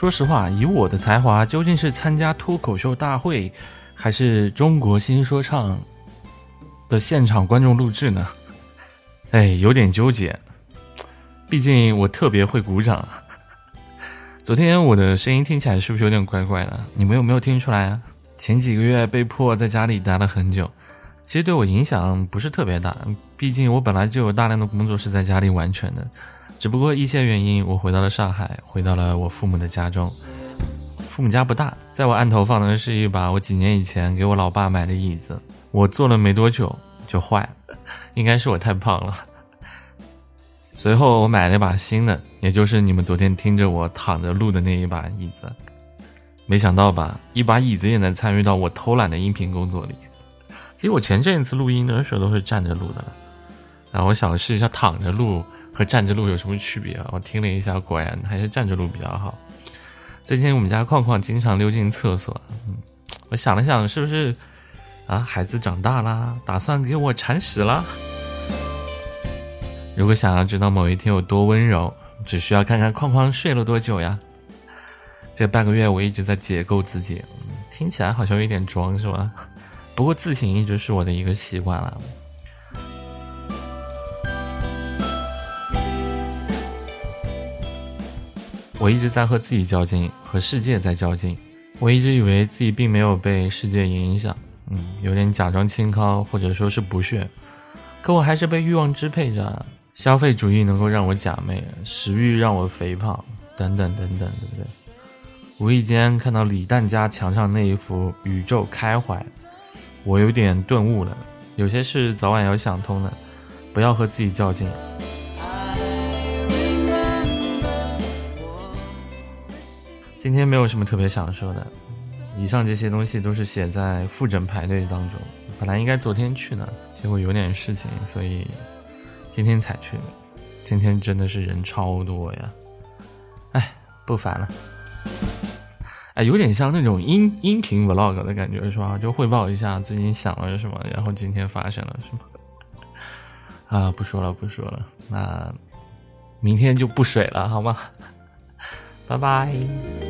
说实话，以我的才华，究竟是参加脱口秀大会，还是中国新说唱的现场观众录制呢？哎，有点纠结。毕竟我特别会鼓掌。昨天我的声音听起来是不是有点怪怪的？你们有没有听出来啊？前几个月被迫在家里待了很久，其实对我影响不是特别大。毕竟我本来就有大量的工作是在家里完成的。只不过一些原因，我回到了上海，回到了我父母的家中。父母家不大，在我案头放的是一把我几年以前给我老爸买的椅子，我坐了没多久就坏了，应该是我太胖了。随后我买了一把新的，也就是你们昨天听着我躺着录的那一把椅子。没想到吧，一把椅子也能参与到我偷懒的音频工作里。其实我前阵子录音的时候都是站着录的，然后我想试一下躺着录。和站着录有什么区别啊？我听了一下，果然还是站着录比较好。最近我们家框框经常溜进厕所，嗯，我想了想，是不是啊？孩子长大啦，打算给我铲屎了？如果想要知道某一天有多温柔，只需要看看框框睡了多久呀。这半个月我一直在解构自己，听起来好像有点装，是吧？不过自省一直是我的一个习惯了。我一直在和自己较劲，和世界在较劲。我一直以为自己并没有被世界影响，嗯，有点假装清高，或者说是不屑。可我还是被欲望支配着。消费主义能够让我假寐，食欲让我肥胖，等等等等，对不对？无意间看到李诞家墙上那一幅“宇宙开怀”，我有点顿悟了。有些事早晚要想通的，不要和自己较劲。今天没有什么特别想说的，以上这些东西都是写在复诊排队当中。本来应该昨天去呢，结果有点事情，所以今天才去。今天真的是人超多呀！哎，不烦了。哎，有点像那种音音频 vlog 的感觉是吧？就汇报一下最近想了什么，然后今天发生了什么。啊，不说了，不说了，那明天就不水了，好吗？拜拜。